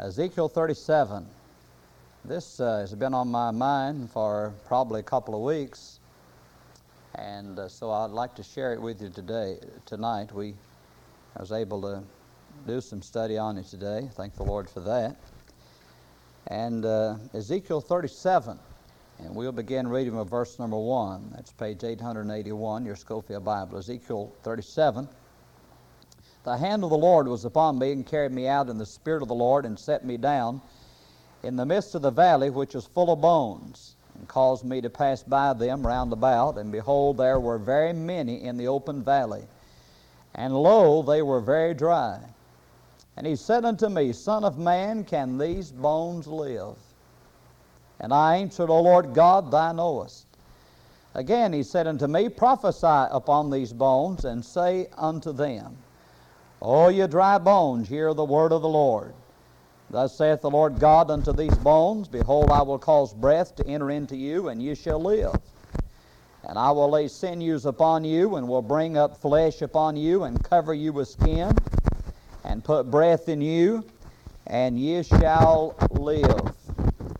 Ezekiel 37. This uh, has been on my mind for probably a couple of weeks, and uh, so I'd like to share it with you today. Tonight, we I was able to do some study on it today. Thank the Lord for that. And uh, Ezekiel 37, and we'll begin reading with verse number one. That's page 881, your Scofield Bible. Ezekiel 37. The hand of the Lord was upon me and carried me out in the spirit of the Lord and set me down in the midst of the valley which was full of bones and caused me to pass by them round about. And behold, there were very many in the open valley. And lo, they were very dry. And he said unto me, Son of man, can these bones live? And I answered, O Lord God, thou knowest. Again he said unto me, Prophesy upon these bones, and say unto them, O ye dry bones, hear the word of the Lord. Thus saith the Lord God unto these bones, Behold, I will cause breath to enter into you, and ye shall live. And I will lay sinews upon you, and will bring up flesh upon you, and cover you with skin, and put breath in you, and ye shall live.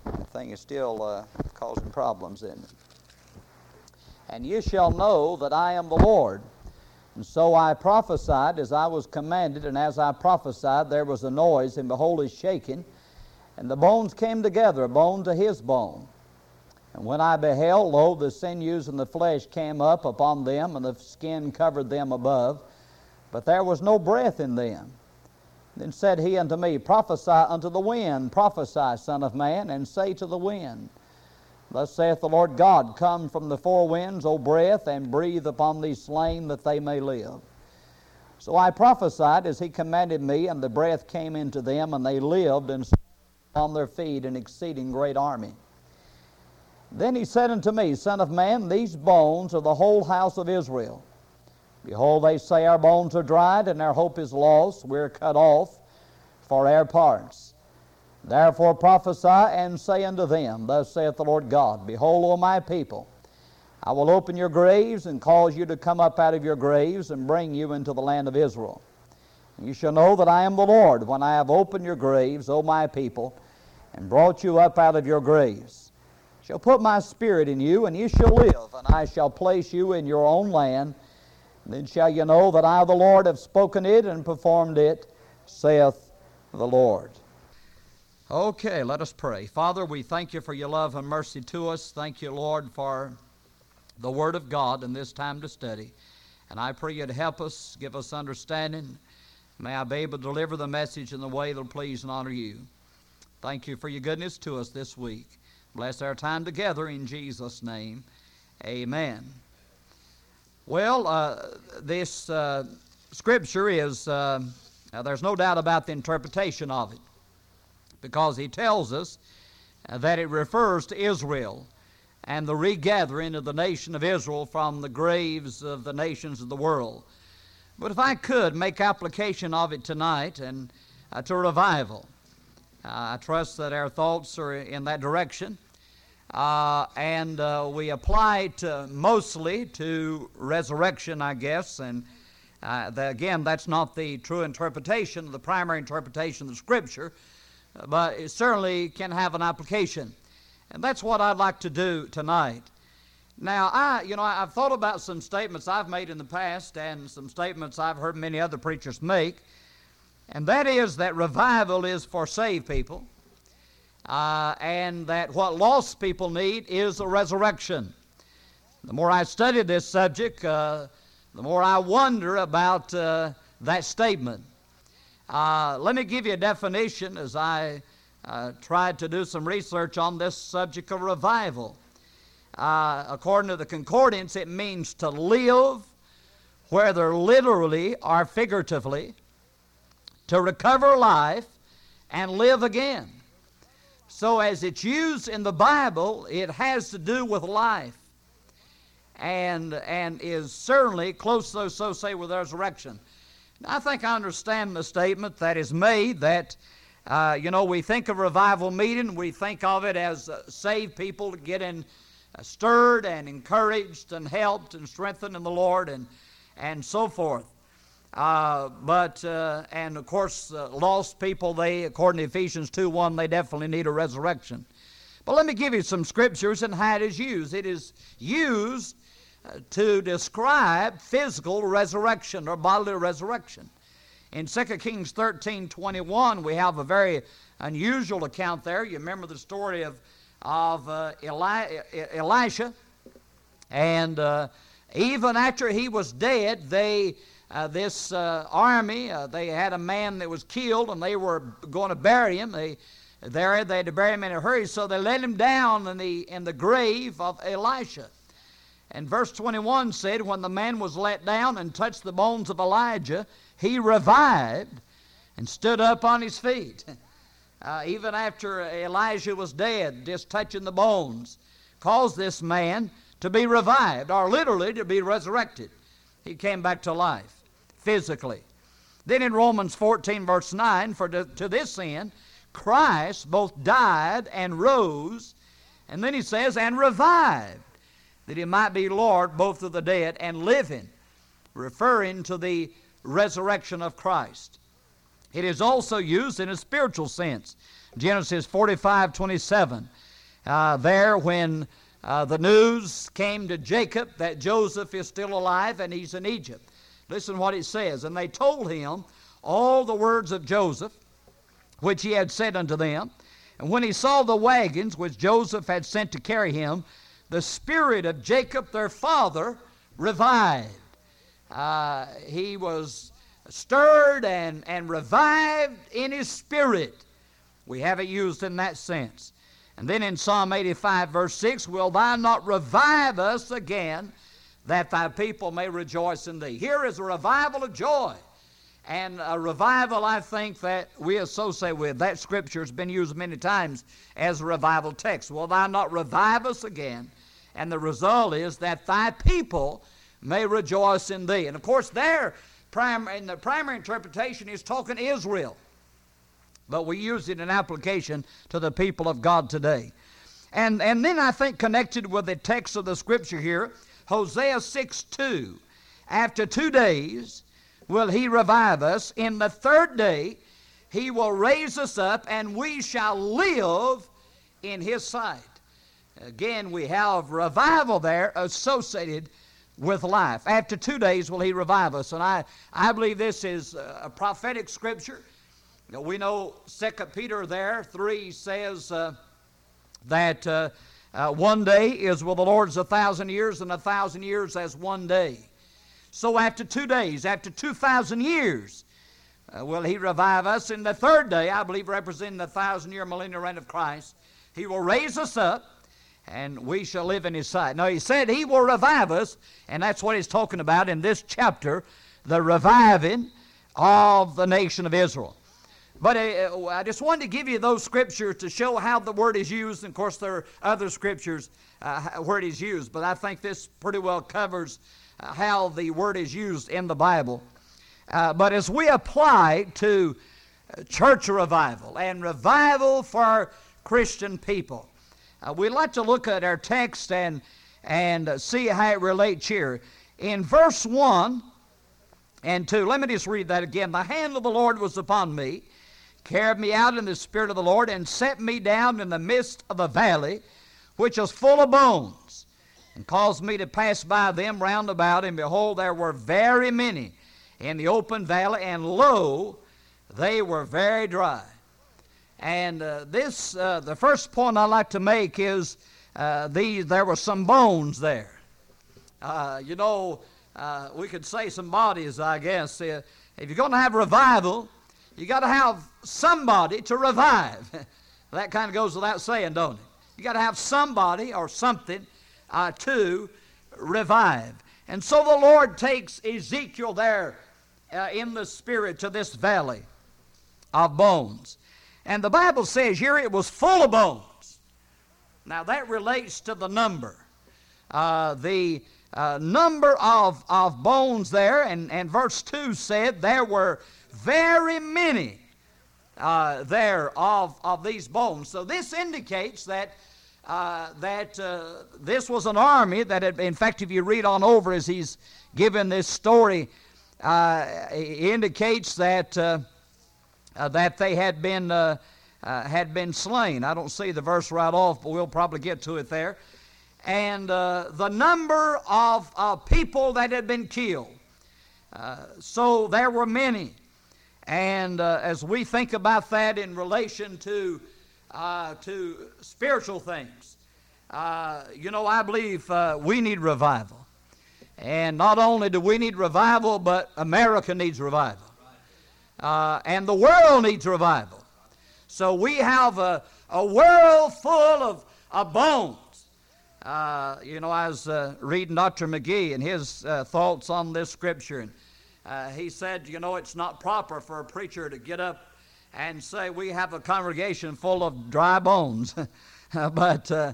The thing is still uh, causing problems, isn't it? And ye shall know that I am the Lord. And so I prophesied as I was commanded, and as I prophesied, there was a noise, and behold, he's shaking. And the bones came together, a bone to his bone. And when I beheld, lo, the sinews and the flesh came up upon them, and the skin covered them above, but there was no breath in them. Then said he unto me, Prophesy unto the wind, prophesy, Son of Man, and say to the wind, Thus saith the Lord God, Come from the four winds, O breath, and breathe upon these slain that they may live. So I prophesied as he commanded me, and the breath came into them, and they lived and stood on their feet an exceeding great army. Then he said unto me, Son of man, these bones are the whole house of Israel. Behold, they say, Our bones are dried, and our hope is lost. We're cut off for our parts. Therefore prophesy and say unto them, Thus saith the Lord God, Behold, O my people, I will open your graves and cause you to come up out of your graves and bring you into the land of Israel. And you shall know that I am the Lord when I have opened your graves, O my people, and brought you up out of your graves. I shall put my spirit in you, and you shall live, and I shall place you in your own land. Then shall you know that I, the Lord, have spoken it and performed it, saith the Lord. Okay, let us pray. Father, we thank you for your love and mercy to us. Thank you, Lord, for the Word of God in this time to study. And I pray you to help us, give us understanding. May I be able to deliver the message in the way that will please and honor you. Thank you for your goodness to us this week. Bless our time together in Jesus' name. Amen. Well, uh, this uh, scripture is, uh, there's no doubt about the interpretation of it because he tells us uh, that it refers to Israel and the regathering of the nation of Israel from the graves of the nations of the world. But if I could make application of it tonight and uh, to revival, uh, I trust that our thoughts are in that direction. Uh, and uh, we apply it uh, mostly to resurrection, I guess. And the, again, that's not the true interpretation, the primary interpretation of the Scripture but it certainly can have an application. And that's what I'd like to do tonight. Now, I, you know, I've thought about some statements I've made in the past and some statements I've heard many other preachers make, and that is that revival is for saved people, uh, and that what lost people need is a resurrection. The more I study this subject, uh, the more I wonder about uh, that statement. Uh, let me give you a definition as I uh, tried to do some research on this subject of revival. Uh, according to the concordance, it means to live, whether literally or figuratively, to recover life and live again. So, as it's used in the Bible, it has to do with life and, and is certainly closely associated with resurrection. I think I understand the statement that is made that, uh, you know, we think of revival meeting, we think of it as uh, saved people getting uh, stirred and encouraged and helped and strengthened in the Lord and, and so forth. Uh, but, uh, and of course, uh, lost people, they, according to Ephesians 2 1, they definitely need a resurrection. But let me give you some scriptures and how it is used. It is used to describe physical resurrection or bodily resurrection. In 2 Kings 13 21, we have a very unusual account there. You remember the story of, of uh, Eli- Elisha. And uh, even after he was dead, they uh, this uh, army, uh, they had a man that was killed and they were going to bury him. They, there they had to bury him in a hurry, so they let him down in the, in the grave of Elisha. And verse 21 said, When the man was let down and touched the bones of Elijah, he revived and stood up on his feet. Uh, even after Elijah was dead, just touching the bones, caused this man to be revived, or literally to be resurrected. He came back to life physically. Then in Romans 14, verse 9, for to, to this end, Christ both died and rose, and then he says, and revived, that he might be Lord both of the dead and living, referring to the resurrection of Christ. It is also used in a spiritual sense. Genesis 45 27. Uh, there, when uh, the news came to Jacob that Joseph is still alive and he's in Egypt. Listen what it says. And they told him all the words of Joseph, which he had said unto them. And when he saw the wagons which Joseph had sent to carry him, the spirit of Jacob their father revived. Uh, he was stirred and, and revived in his spirit. We have it used in that sense. And then in Psalm 85, verse 6, Will thou not revive us again, that thy people may rejoice in thee? Here is a revival of joy. And a revival, I think, that we associate with. That scripture has been used many times as a revival text. Will thou not revive us again? And the result is that thy people may rejoice in thee. And of course, there, in the primary interpretation, is talking Israel but we use it in application to the people of God today. And, and then I think connected with the text of the scripture here, Hosea 6 2. After two days will he revive us. In the third day he will raise us up, and we shall live in his sight. Again, we have revival there associated with life. After two days will he revive us. And I, I believe this is a prophetic scripture. We know Second Peter there, 3 says uh, that uh, uh, one day is with the Lord as a thousand years, and a thousand years as one day. So after two days, after 2,000 years, uh, will He revive us. In the third day, I believe, representing the thousand year millennial reign of Christ, He will raise us up and we shall live in His sight. Now, He said He will revive us, and that's what He's talking about in this chapter the reviving of the nation of Israel. But uh, I just wanted to give you those scriptures to show how the word is used. And of course, there are other scriptures uh, where it is used, but I think this pretty well covers uh, how the word is used in the Bible. Uh, but as we apply to uh, church revival and revival for Christian people, uh, we'd like to look at our text and, and see how it relates here. In verse 1 and 2, let me just read that again. The hand of the Lord was upon me carried me out in the Spirit of the Lord, and set me down in the midst of a valley which was full of bones, and caused me to pass by them round about. And behold, there were very many in the open valley, and lo, they were very dry. And uh, this, uh, the first point I'd like to make is uh, these, there were some bones there. Uh, you know, uh, we could say some bodies, I guess. Uh, if you're going to have revival, you got to have somebody to revive. that kind of goes without saying, don't it? You got to have somebody or something to revive. And so the Lord takes Ezekiel there in the spirit to this valley of bones. And the Bible says here it was full of bones. Now that relates to the number. Uh, the uh, number of, of bones there, and, and verse 2 said there were very many uh, there of, of these bones. So this indicates that, uh, that uh, this was an army that had, in fact, if you read on over as he's given this story uh, indicates that, uh, uh, that they had been, uh, uh, had been slain. I don't see the verse right off, but we'll probably get to it there. And uh, the number of people that had been killed. so there were many. And as we think about that in relation to, to spiritual things, you know, I believe we need revival. And not only do we need revival, but America needs revival. Uh, and the world needs revival. So we have a, a world full of, of bones. Uh, you know, I was uh, reading Dr. McGee and his uh, thoughts on this scripture, and uh, he said, you know, it's not proper for a preacher to get up and say, We have a congregation full of dry bones. but uh,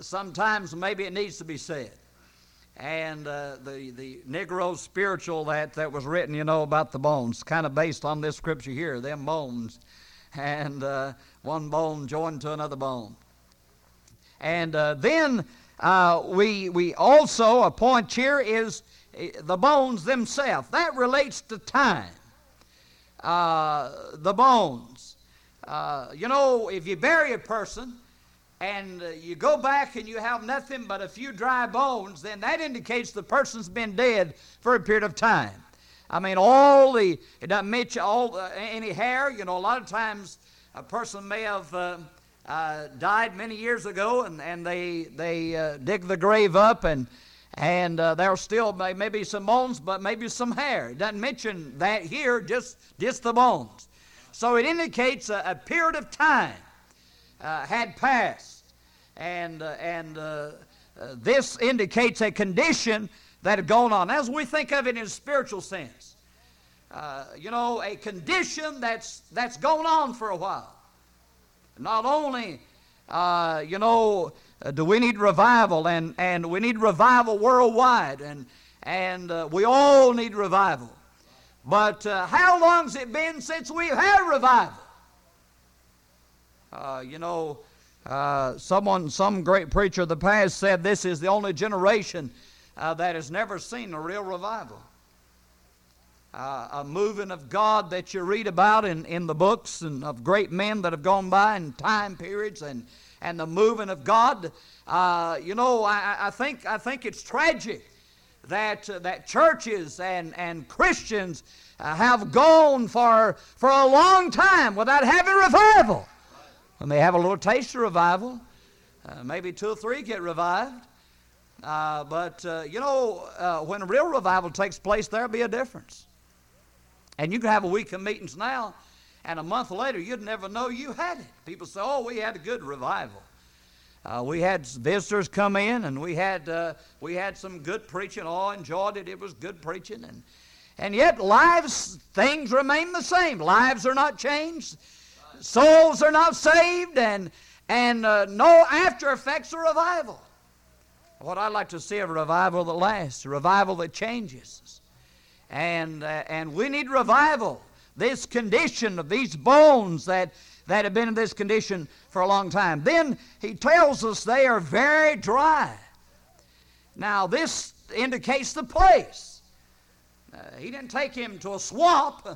sometimes maybe it needs to be said and uh, the the Negro spiritual that that was written, you know, about the bones, kind of based on this scripture here, them bones, and uh, one bone joined to another bone, and uh, then uh, we we also a point here is eh, the bones themselves. That relates to time. Uh, the bones. Uh, you know, if you bury a person and uh, you go back and you have nothing but a few dry bones, then that indicates the person's been dead for a period of time. I mean, all the, it doesn't mention all uh, any hair. You know, a lot of times a person may have uh, uh, died many years ago and, and they, they uh, dig the grave up and, and there's still maybe some bones, but maybe some hair. It doesn't mention that here, just, just the bones. So it indicates a, a period of time uh, had passed. And, uh, and uh, uh, this indicates a condition that had gone on. As we think of it in a spiritual sense, uh, you know, a condition that's, that's gone on for a while. Not only, uh, you know, do we need revival, and, and we need revival worldwide, and, and we all need revival. But how long's it been since we've had revival? Uh, you know, uh, someone, some great preacher of the past said this is the only generation uh, that has never seen a real revival. Uh, a moving of God that you read about in, in the books and of great men that have gone by in time periods and, and the moving of God. Uh, you know, I, I, think, I think it's tragic that, uh, that churches and, and Christians have gone for, for a long time without having revival. When they have a little taste of revival, uh, maybe two or three get revived. Uh, but, uh, you know, uh, when a real revival takes place, there'll be a difference. And you can have a week of meetings now, and a month later, you'd never know you had it. People say, oh, we had a good revival. Uh, we had visitors come in, and we had, uh, we had some good preaching. All enjoyed it. It was good preaching. And, and yet, lives, things remain the same. Lives are not changed souls are not saved, and, and uh, no after effects of revival. What I'd like to see a revival that lasts, a revival that changes. And, uh, and we need revival. This condition of these bones that, that have been in this condition for a long time. Then he tells us they are very dry. Now, this indicates the place. Uh, he didn't take him to a swamp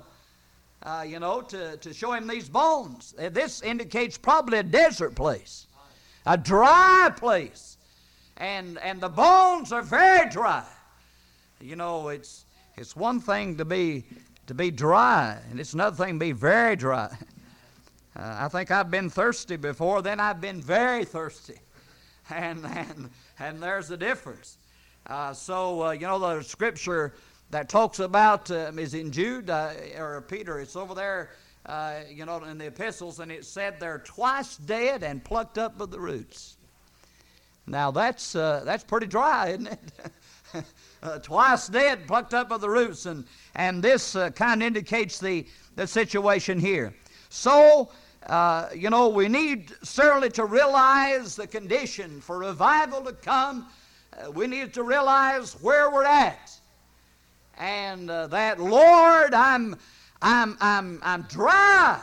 uh, you know, to, to show him these bones. Uh, this indicates probably a desert place, a dry place. And, and the bones are very dry. You know, it's, it's one thing to be, to be dry, and it's another thing to be very dry. Uh, I think I've been thirsty before, then I've been very thirsty. And, and, and there's the difference. Uh, so, uh, you know, the scripture that talks about uh, is in Jude uh, or Peter. It's over there, uh, you know, in the epistles, and it said they're twice dead and plucked up by the roots. Now that's uh, that's pretty dry, isn't it? Uh, twice dead, plucked up by the roots, and and this uh, kind of indicates the the situation here. So. you know, we need certainly to realize the condition for revival to come. we need to realize where we're at and uh, that, Lord, I'm, I'm, I'm, I'm dry,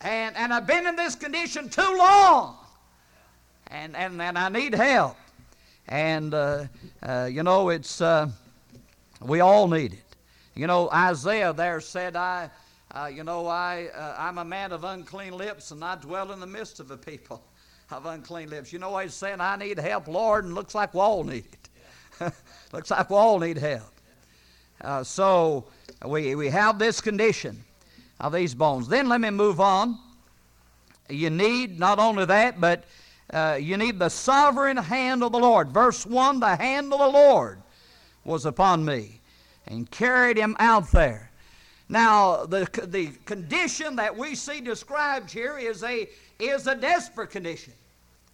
and, and I've been in this condition too long, and, and, and I need help. And, uh, uh, you know, it's, uh, We all need it. You know, Isaiah there said, I, uh, you know, I, uh, I'm a man of unclean lips, and I dwell in the midst of a people of unclean lips. You know what he's saying? I need help, Lord, and looks like we all need it. looks like we all need help. Uh, so we, we have this condition of these bones. Then let me move on. You need not only that, but uh, you need the sovereign hand of the Lord. Verse 1 The hand of the Lord was upon me and carried him out there. Now, the, the condition that we see described here is a, is a desperate condition.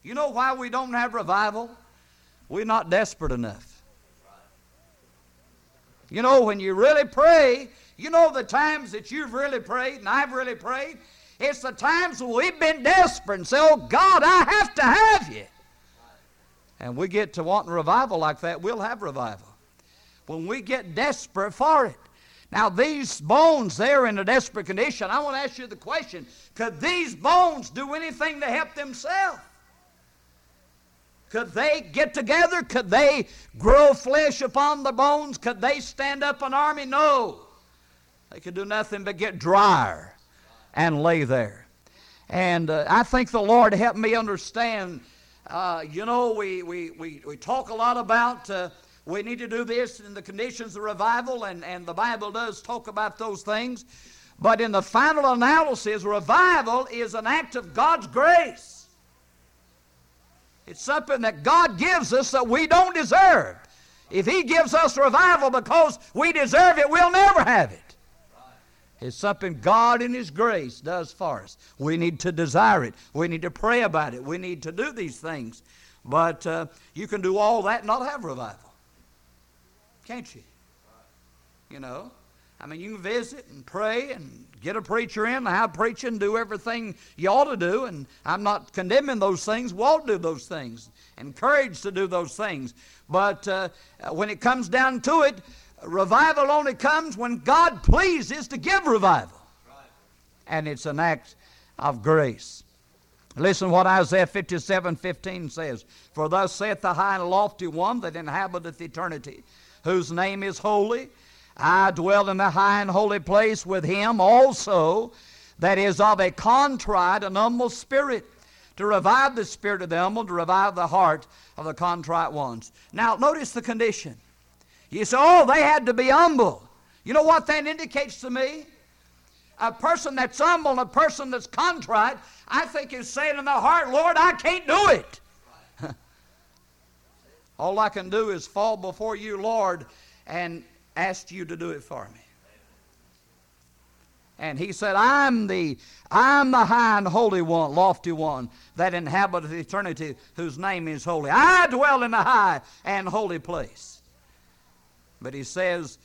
You know why we don't have revival? We're not desperate enough. You know, when you really pray, you know the times that you've really prayed and I've really prayed. It's the times when we've been desperate and say, Oh God, I have to have you. And we get to wanting revival like that, we'll have revival. When we get desperate for it. Now, these bones, they're in a desperate condition. I want to ask you the question could these bones do anything to help themselves? Could they get together? Could they grow flesh upon the bones? Could they stand up an army? No. They could do nothing but get drier and lay there. And uh, I think the Lord helped me understand. Uh, you know, we, we, we, we talk a lot about uh, we need to do this in the conditions of revival, and, and the Bible does talk about those things. But in the final analysis, revival is an act of God's grace. It's something that God gives us that we don't deserve. If He gives us revival because we deserve it, we'll never have it. It's something God in His grace does for us. We need to desire it. We need to pray about it. We need to do these things. But uh, you can do all that and not have revival. Can't you? You know? I mean, you can visit and pray and get a preacher in, have preaching, do everything you ought to do. And I'm not condemning those things. We ought to do those things. Encouraged to do those things. But uh, when it comes down to it, revival only comes when God pleases to give revival. And it's an act of grace. Listen what Isaiah 57 15 says. For thus saith the high and lofty one that inhabiteth eternity, whose name is holy I dwell in the high and holy place with him also that is of a contrite and humble spirit, to revive the spirit of the humble, to revive the heart of the contrite ones. Now, notice the condition. You say, oh, they had to be humble. You know what that indicates to me? A person that's humble and a person that's contrite, I think is saying in their heart, Lord, I can't do it. All I can do is fall before you, Lord, and asked you to do it for me. And he said, I'm the, I'm the high and holy one, lofty one, that inhabiteth eternity, whose name is holy. I dwell in the high and holy place. But he says,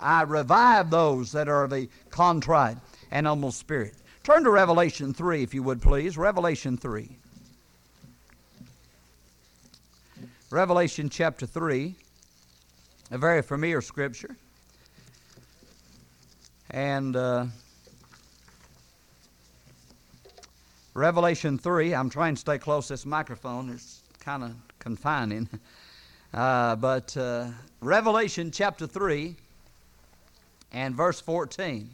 I revive those that are the contrite and humble spirit. Turn to Revelation 3, if you would please. Revelation 3. Revelation chapter 3 a very familiar scripture. And uh, Revelation 3, I'm trying to stay close to this microphone, it's kind of confining. Uh, but uh, Revelation chapter 3 and verse 14.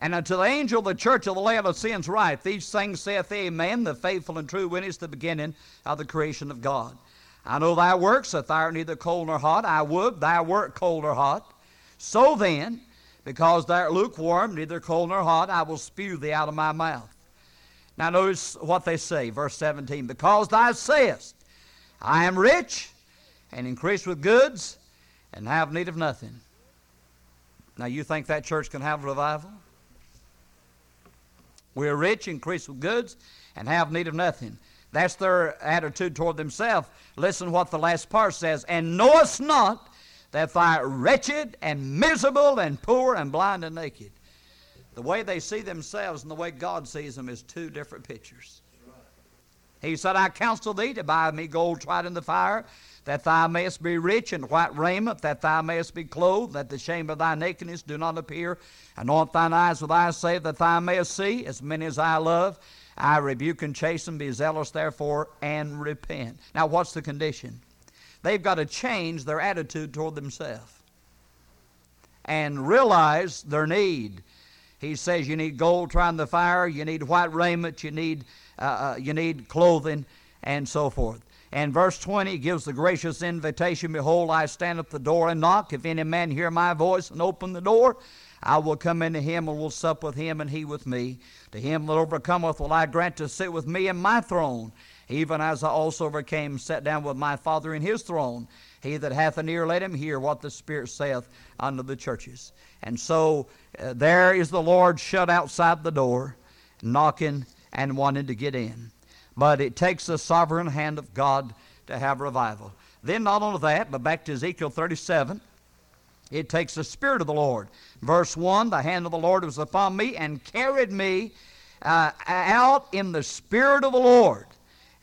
And unto the angel of the church of the Laodiceans write, These things saith Amen, the faithful and true witness, the beginning of the creation of God. I know thy works, that thou art neither cold nor hot. I would thou wert cold or hot. So then, because thou art lukewarm, neither cold nor hot, I will spew thee out of my mouth. Now notice what they say, verse 17. Because thou sayest, I am rich and increased with goods and have need of nothing. Now you think that church can have revival? We are rich, increased with goods, and have need of nothing. That's their attitude toward themselves. Listen what the last part says. And knowest not that thou wretched and miserable and poor and blind and naked. The way they see themselves and the way God sees them is two different pictures. He said, I counsel thee to buy me gold tried in the fire, that thou mayest be rich in white raiment, that thou mayest be clothed, that the shame of thy nakedness do not appear. Anoint thine eyes with eye salve, that thou mayest see, as many as I love. I rebuke and chasten, be zealous therefore, and repent. Now, what's the condition? they've got to change their attitude toward themselves and realize their need. He says you need gold trying the fire, you need white raiment, you need, uh, uh, you need clothing, and so forth. And verse 20 gives the gracious invitation Behold, I stand at the door and knock. If any man hear my voice and open the door, I will come into him and will sup with him and he with me. To him that overcometh will I grant to sit with me in my throne, even as I also overcame, and sat down with my Father in his throne. He that hath an ear, let him hear what the Spirit saith unto the churches. And so uh, there is the Lord shut outside the door, knocking and wanting to get in. But it takes the sovereign hand of God to have revival. Then, not only that, but back to Ezekiel 37, it takes the Spirit of the Lord. Verse 1 The hand of the Lord was upon me and carried me uh, out in the Spirit of the Lord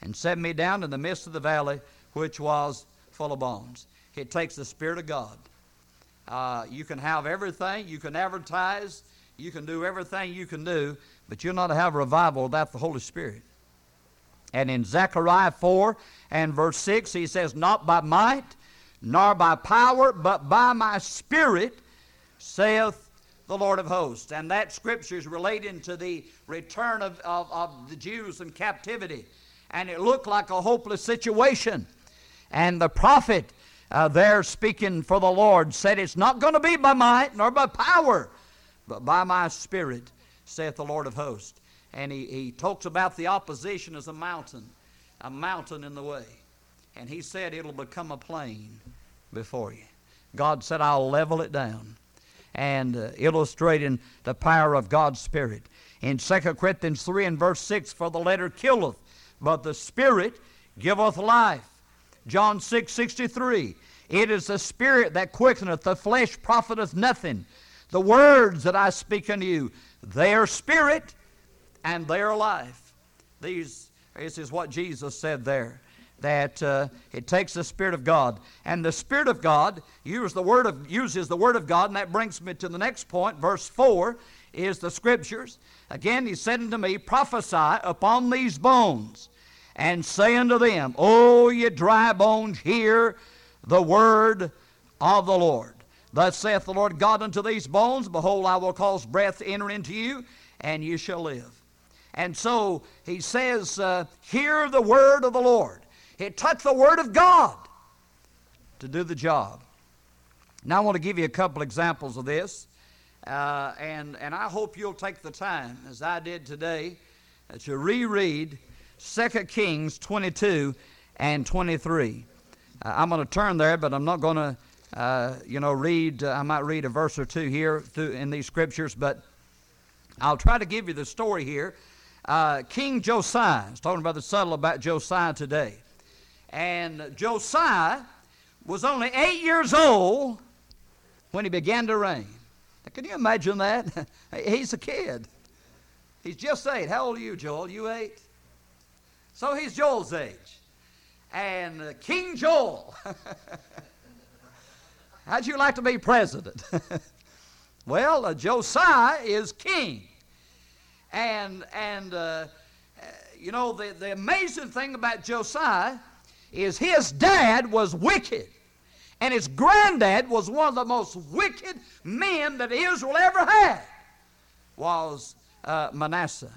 and set me down in the midst of the valley, which was full of bones. It takes the Spirit of God. Uh, you can have everything, you can advertise, you can do everything you can do, but you'll not to have revival without the Holy Spirit. And in Zechariah 4 and verse 6, he says, Not by might, nor by power, but by my Spirit, saith the Lord of hosts. And that scripture is relating to the return of, of, of the Jews in captivity. And it looked like a hopeless situation. And the prophet uh, there speaking for the Lord said, It's not going to be by might nor by power, but by my Spirit, saith the Lord of hosts. And he, he talks about the opposition as a mountain, a mountain in the way. And he said, It'll become a plain before you. God said, I'll level it down. And uh, illustrating the power of God's Spirit. In 2 Corinthians 3 and verse 6, For the letter killeth, but the Spirit giveth life. John 6 63. It is the Spirit that quickeneth, the flesh profiteth nothing. The words that I speak unto you, they are spirit and they are life. These, this is what Jesus said there. That uh, it takes the Spirit of God. And the Spirit of God uses the, word of, uses the Word of God, and that brings me to the next point. Verse 4 is the Scriptures. Again, he said unto me, Prophesy upon these bones and say unto them, O ye dry bones, hear the word of the Lord. Thus saith the Lord God unto these bones, Behold, I will cause breath to enter into you, and you shall live. And so he says, uh, Hear the word of the Lord. It took the word of God to do the job. Now, I want to give you a couple examples of this, uh, and, and I hope you'll take the time, as I did today, uh, to reread 2 Kings 22 and 23. Uh, I'm going to turn there, but I'm not going to, uh, you know, read. Uh, I might read a verse or two here through, in these scriptures, but I'll try to give you the story here. Uh, King Josiah, is talking about the subtle about Josiah today. And Josiah was only eight years old when he began to reign. Now, can you imagine that? He's a kid. He's just eight. How old are you, Joel? You eight? So he's Joel's age. And uh, King Joel. How'd you like to be president? well, uh, Josiah is king. And, and uh, you know, the, the amazing thing about Josiah is his dad was wicked. And his granddad was one of the most wicked men that Israel ever had, was uh, Manasseh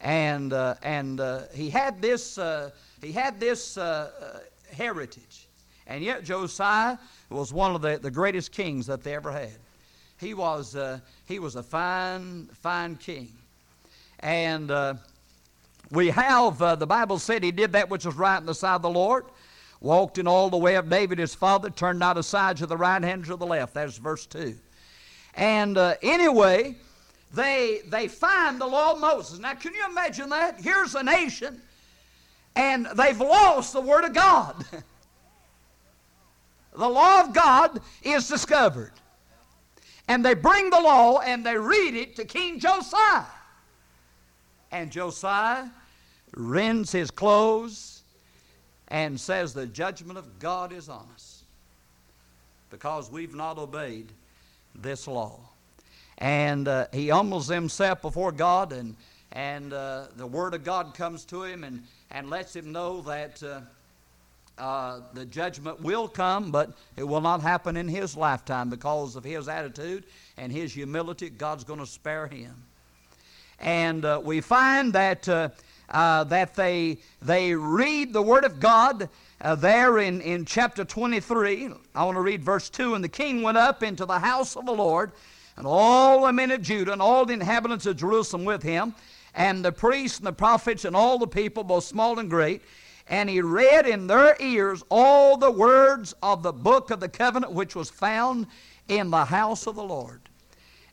and uh, and uh, he had this uh, he had this uh, uh, heritage, and yet Josiah was one of the, the greatest kings that they ever had. He was he was a fine fine king, and we have uh, the Bible said he did that which was right in the sight of the Lord. Walked in all the way of David his father, turned not aside to the right hand or to the left. That's verse 2. And uh, anyway, they, they find the law of Moses. Now, can you imagine that? Here's a nation, and they've lost the Word of God. the law of God is discovered. And they bring the law and they read it to King Josiah. And Josiah rends his clothes and says, The judgment of God is on us because we've not obeyed this law and uh, he humbles himself before God, and and uh, the Word of God comes to him and and lets him know that uh, uh, the judgment will come, but it will not happen in his lifetime because of his attitude and his humility. God's going to spare him. And uh, we find that, uh, uh, that they, they read the Word of God uh, there in, in chapter 23. I want to read verse 2. And the king went up into the house of the Lord, and all the men of Judah, and all the inhabitants of Jerusalem with him, and the priests and the prophets, and all the people, both small and great. And he read in their ears all the words of the book of the covenant which was found in the house of the Lord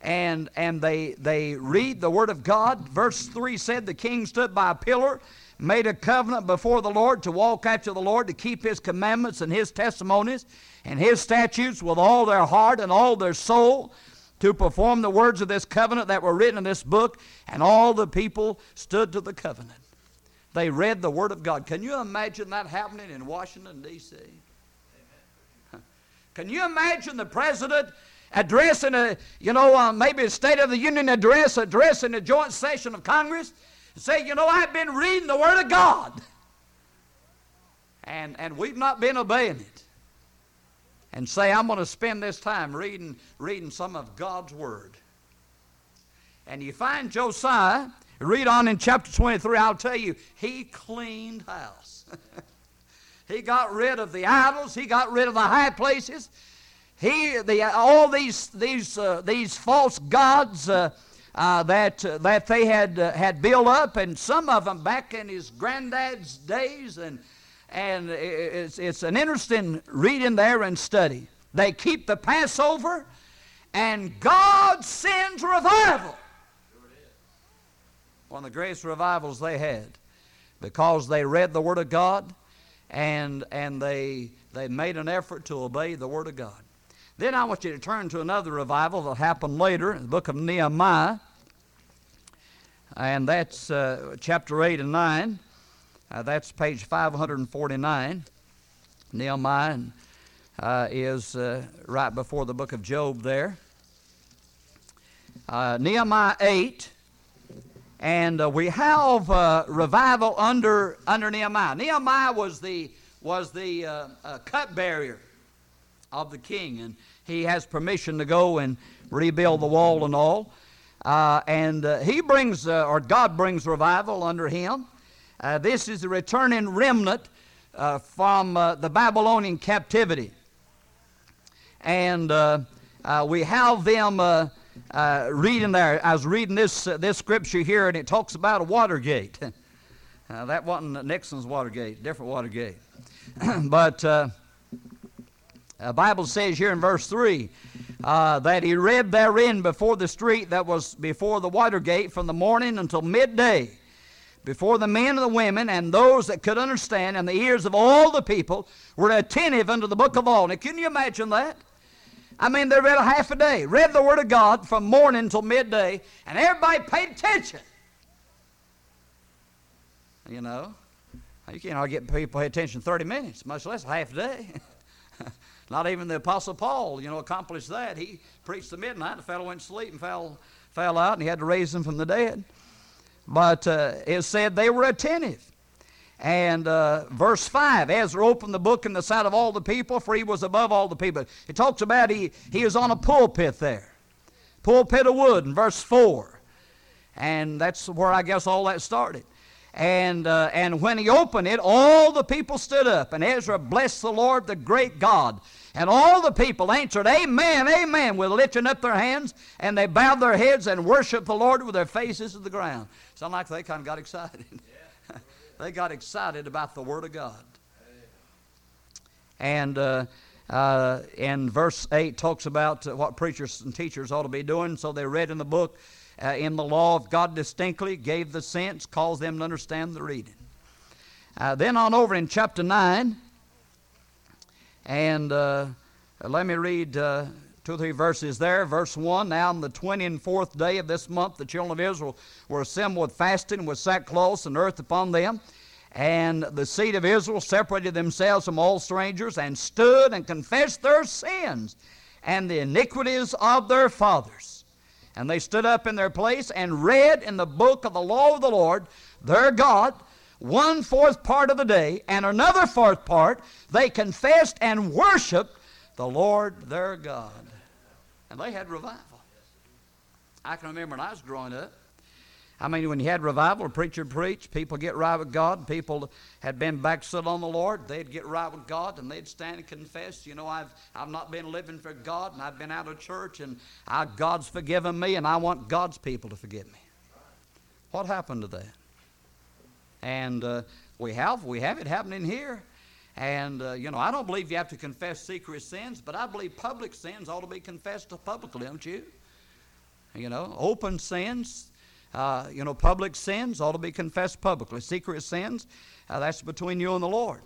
and, and they, they read the Word of God. Verse 3 said, The king stood by a pillar, made a covenant before the Lord to walk after the Lord, to keep his commandments and his testimonies and his statutes with all their heart and all their soul, to perform the words of this covenant that were written in this book. And all the people stood to the covenant. They read the Word of God. Can you imagine that happening in Washington, D.C.? Can you imagine the president addressing a, you know, uh, maybe a State of the Union address, addressing a joint session of Congress, say, you know, I've been reading the Word of God. And, and we've not been obeying it. And say, I'm going to spend this time reading, reading some of God's Word. And you find Josiah, read on in chapter 23, I'll tell you, he cleaned house. he got rid of the idols, he got rid of the high places, he, the, all these, these, uh, these false gods uh, uh, that, uh, that they had, uh, had built up, and some of them back in his granddad's days, and, and it's, it's an interesting reading there and study. They keep the Passover, and God sends revival. One of the greatest revivals they had because they read the Word of God and, and they, they made an effort to obey the Word of God. Then I want you to turn to another revival that happened later in the book of Nehemiah. And that's uh, chapter 8 and 9. Uh, that's page 549. Nehemiah uh, is uh, right before the book of Job there. Uh, Nehemiah 8. And uh, we have revival under, under Nehemiah. Nehemiah was the, was the cupbearer of the king. And he has permission to go and rebuild the wall and all. Uh, and uh, he brings, uh, or God brings revival under him. Uh, this is the returning remnant uh, from uh, the Babylonian captivity. And we have them reading there. I was reading this, this scripture here, and it talks about a Watergate. that wasn't Nixon's Watergate, different Watergate. but the Bible says here in verse 3 uh, that he read therein before the street that was before the water gate from the morning until midday, before the men and the women and those that could understand, and the ears of all the people were attentive unto the book of law. Now, can you imagine that? I mean, they read a half a day, read the Word of God from morning till midday, and everybody paid attention. You know, you can't all get people pay attention 30 minutes, much less half a day. Not even the Apostle Paul, you know, accomplished that. He preached the midnight. The fellow went to sleep and fell, fell out, and he had to raise him from the dead. But uh, it said they were attentive. And uh, verse 5 Ezra opened the book in the sight of all the people, for he was above all the people. It talks about he, he was on a pulpit there, pulpit of wood in verse 4. And that's where I guess all that started. And, uh, and when he opened it, all the people stood up, and Ezra blessed the Lord, the great God. And all the people answered, Amen, Amen, with lifting up their hands, and they bowed their heads and worshiped the Lord with their faces to the ground. Sound like they kind of got excited. they got excited about the Word of God. And uh, uh, and verse 8 talks about what preachers and teachers ought to be doing. So they read in the book uh, in the law of God distinctly, gave the sense, caused them to understand the reading. Uh, then on over in chapter 9, and uh, let me read uh, two or three verses there. Verse 1 Now on the 24th day of this month, the children of Israel were assembled with fasting, with sackcloth and earth upon them. And the seed of Israel separated themselves from all strangers and stood and confessed their sins and the iniquities of their fathers. And they stood up in their place and read in the book of the law of the Lord, their God, one fourth part of the day, and another fourth part they confessed and worshiped the Lord their God. And they had revival. I can remember when I was growing up. I mean, when you had revival, a preacher preached, people get right with God. People had been backslid on the Lord. They'd get right with God and they'd stand and confess, you know, I've, I've not been living for God and I've been out of church and I, God's forgiven me and I want God's people to forgive me. What happened to that? And uh, we have we have it happening here. And uh, you know, I don't believe you have to confess secret sins, but I believe public sins ought to be confessed publicly, don't you? You know, open sins, uh, you know, public sins ought to be confessed publicly. Secret sins, uh, that's between you and the Lord.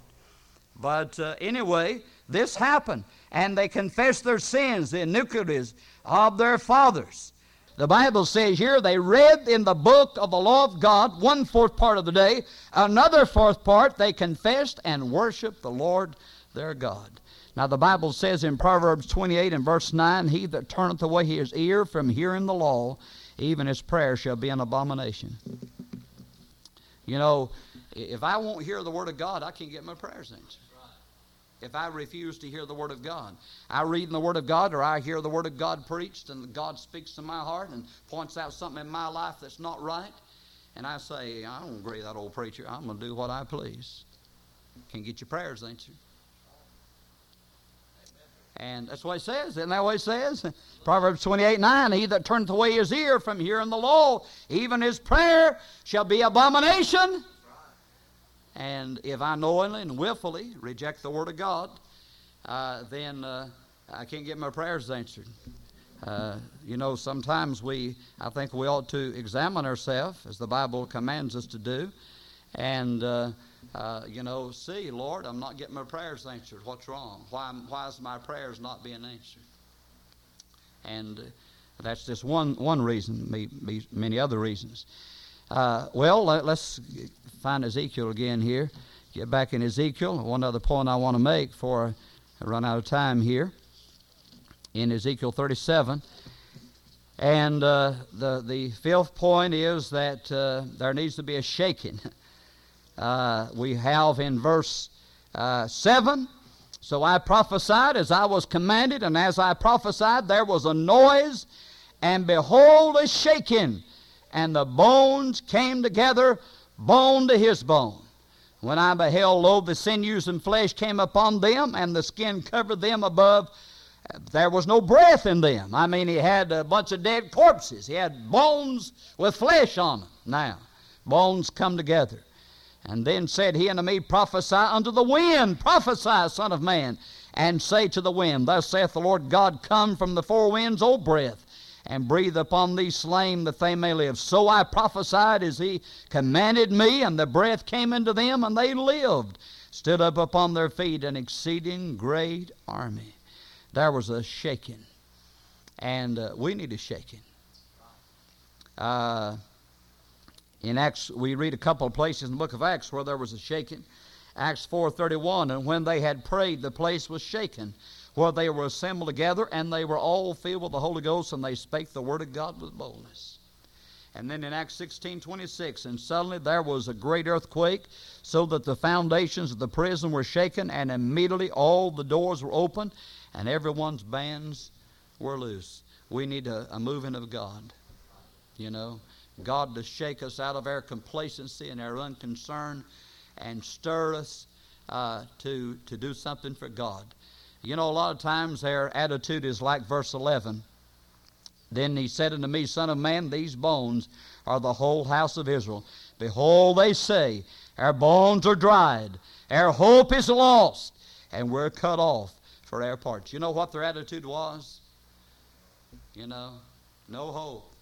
But uh, anyway, this happened, and they confessed their sins, the iniquities of their fathers. The Bible says here they read in the book of the law of God one fourth part of the day. Another fourth part they confessed and worshiped the Lord their God. Now the Bible says in Proverbs 28 and verse 9, He that turneth away his ear from hearing the law, even his prayer shall be an abomination. You know, if I won't hear the word of God, I can't get my prayers answered if I refuse to hear the Word of God. I read in the Word of God or I hear the Word of God preached and God speaks to my heart and points out something in my life that's not right. And I say, I don't agree with that old preacher. I'm going to do what I please. Can't get your prayers answered. And that's what it says. Isn't that what it says? Proverbs 28 9 He that turneth away his ear from hearing the law, even his prayer shall be abomination and if I knowingly and willfully reject the Word of God, uh, then uh, I can't get my prayers answered. Uh, you know, sometimes we, I think we ought to examine ourselves, as the Bible commands us to do, and, uh, uh, you know, see, Lord, I'm not getting my prayers answered. What's wrong? Why, why is my prayers not being answered? And uh, that's just one, one reason, many other reasons. Uh, well, let, us find Ezekiel again here. Get back in Ezekiel. One other point I want to make before I run out of time here. In Ezekiel 37. And uh, the, the fifth point is that uh, there needs to be a shaking. Uh, we have in verse uh, 7 So I prophesied as I was commanded, and as I prophesied, there was a noise, and behold, a shaking and the bones came together, bone to his bone. When I beheld, lo, the sinews and flesh came upon them, and the skin covered them above. There was no breath in them. I mean, he had a bunch of dead corpses. He had bones with flesh on them. Now, bones come together. And then said he unto me, Prophesy unto the wind, prophesy, Son of Man, and say to the wind, Thus saith the Lord God, Come from the four winds, O breath, and breathe upon these slain that they may live. So I prophesied as he commanded me, and the breath came into them, and they lived, stood up upon their feet, an exceeding great army. There was a shaking, and uh, we need a shaking. Uh, in Acts, we read a couple of places in the book of Acts where there was a shaking. Acts 4:31, and when they had prayed, the place was shaken where they were assembled together, and they were all filled with the Holy Ghost, and they spake the word of God with boldness. And then in Acts 16 26, and suddenly there was a great earthquake, so that the foundations of the prison were shaken, and immediately all the doors were opened, and everyone's bands were loose. We need a, a moving of God. You know, God to shake us out of our complacency and our unconcern and stir us uh, to, to do something for God. You know, a lot of times their attitude is like verse 11. Then he said unto me, Son of man, these bones are the whole house of Israel. Behold, they say, Our bones are dried, our hope is lost, and we're cut off for our parts. You know what their attitude was? You know, no hope.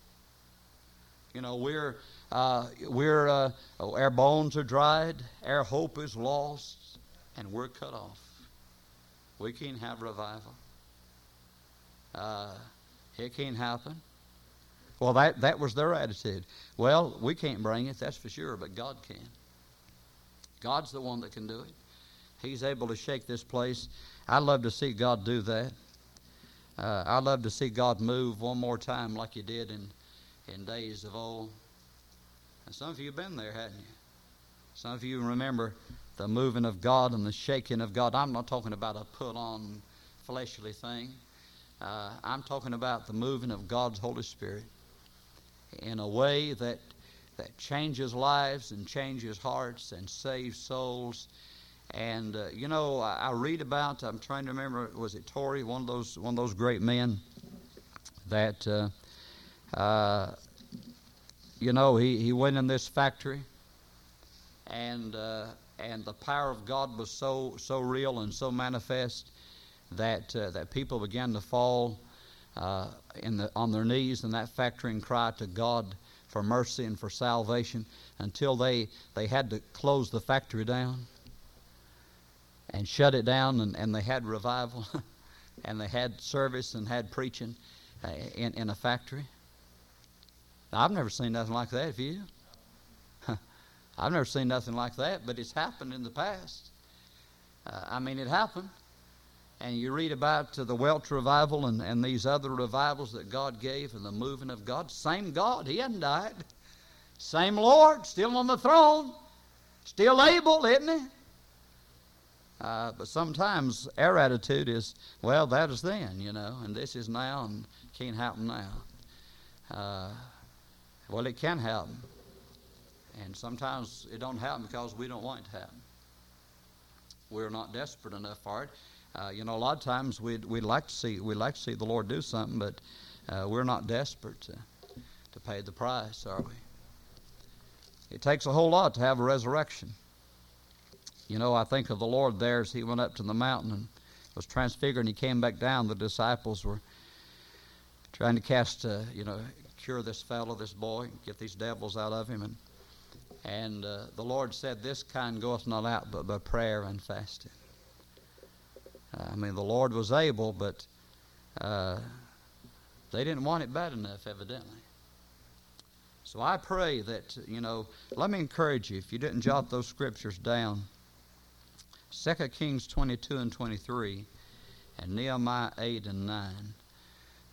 You know, we're, uh, we're, uh, our bones are dried, our hope is lost, and we're cut off. We can't have revival. Uh, it can't happen. Well, that, that was their attitude. Well, we can't bring it, that's for sure, but God can. God's the one that can do it. He's able to shake this place. I'd love to see God do that. Uh, I'd love to see God move one more time like He did in, in days of old. And some of you have been there, hadn't you? Some of you remember the moving of God and the shaking of God. I'm not talking about a put on fleshly thing. Uh, I'm talking about the moving of God's Holy Spirit in a way that that changes lives and changes hearts and saves souls. And uh, you know, I, I, read about. I'm trying to remember. Was it Torrey, one of those one of those great men that uh, uh, you know he, he went in this factory and uh, and the power of God was so so real and so manifest that uh, that people began to fall uh, in the, on their knees in that factory and cry to God for mercy and for salvation until they they had to close the factory down and shut it down and, and they had revival and they had service and had preaching uh, in, in a factory. I've never seen nothing like that. Have you? I've never seen nothing like that, but it's happened in the past. Uh, I mean, it happened. And you read about uh, the Welsh revival and, and these other revivals that God gave and the moving of God. Same God, He hadn't died. Same Lord, still on the throne, still able, isn't He? Uh, but sometimes our attitude is, well, that is then, you know, and this is now and can't happen now. Well, it can happen. And sometimes it don't happen because we don't want it to happen. We're not desperate enough for it. Uh, you know, a lot of times we'd, we'd like to see we'd like to see the Lord do something, but uh, we're not desperate to, to pay the price, are we? It takes a whole lot to have a resurrection. You know, I think of the Lord there as he went up to the mountain and was transfigured, and he came back down. The disciples were trying to cast, uh, you know, cure this fellow, this boy, get these devils out of him, and and uh, the Lord said, This kind goeth not out but by prayer and fasting. Uh, I mean, the Lord was able, but uh, they didn't want it bad enough, evidently. So I pray that, you know, let me encourage you, if you didn't jot those scriptures down, 2 Kings 22 and 23, and Nehemiah 8 and 9.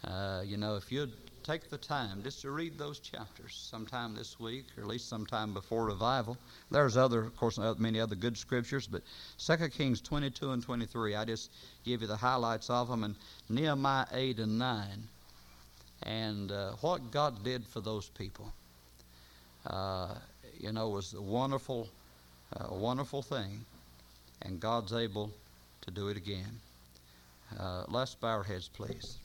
Uh, you know, if you'd take the time just to read those chapters sometime this week, or at least sometime before revival. There's other, of course, many other good scriptures, but 2 Kings 22 and 23, I just give you the highlights of them, and Nehemiah 8 and 9, and uh, what God did for those people. Uh, you know, was a wonderful, uh, wonderful thing, and God's able to do it again. Uh, let's bow our heads, please.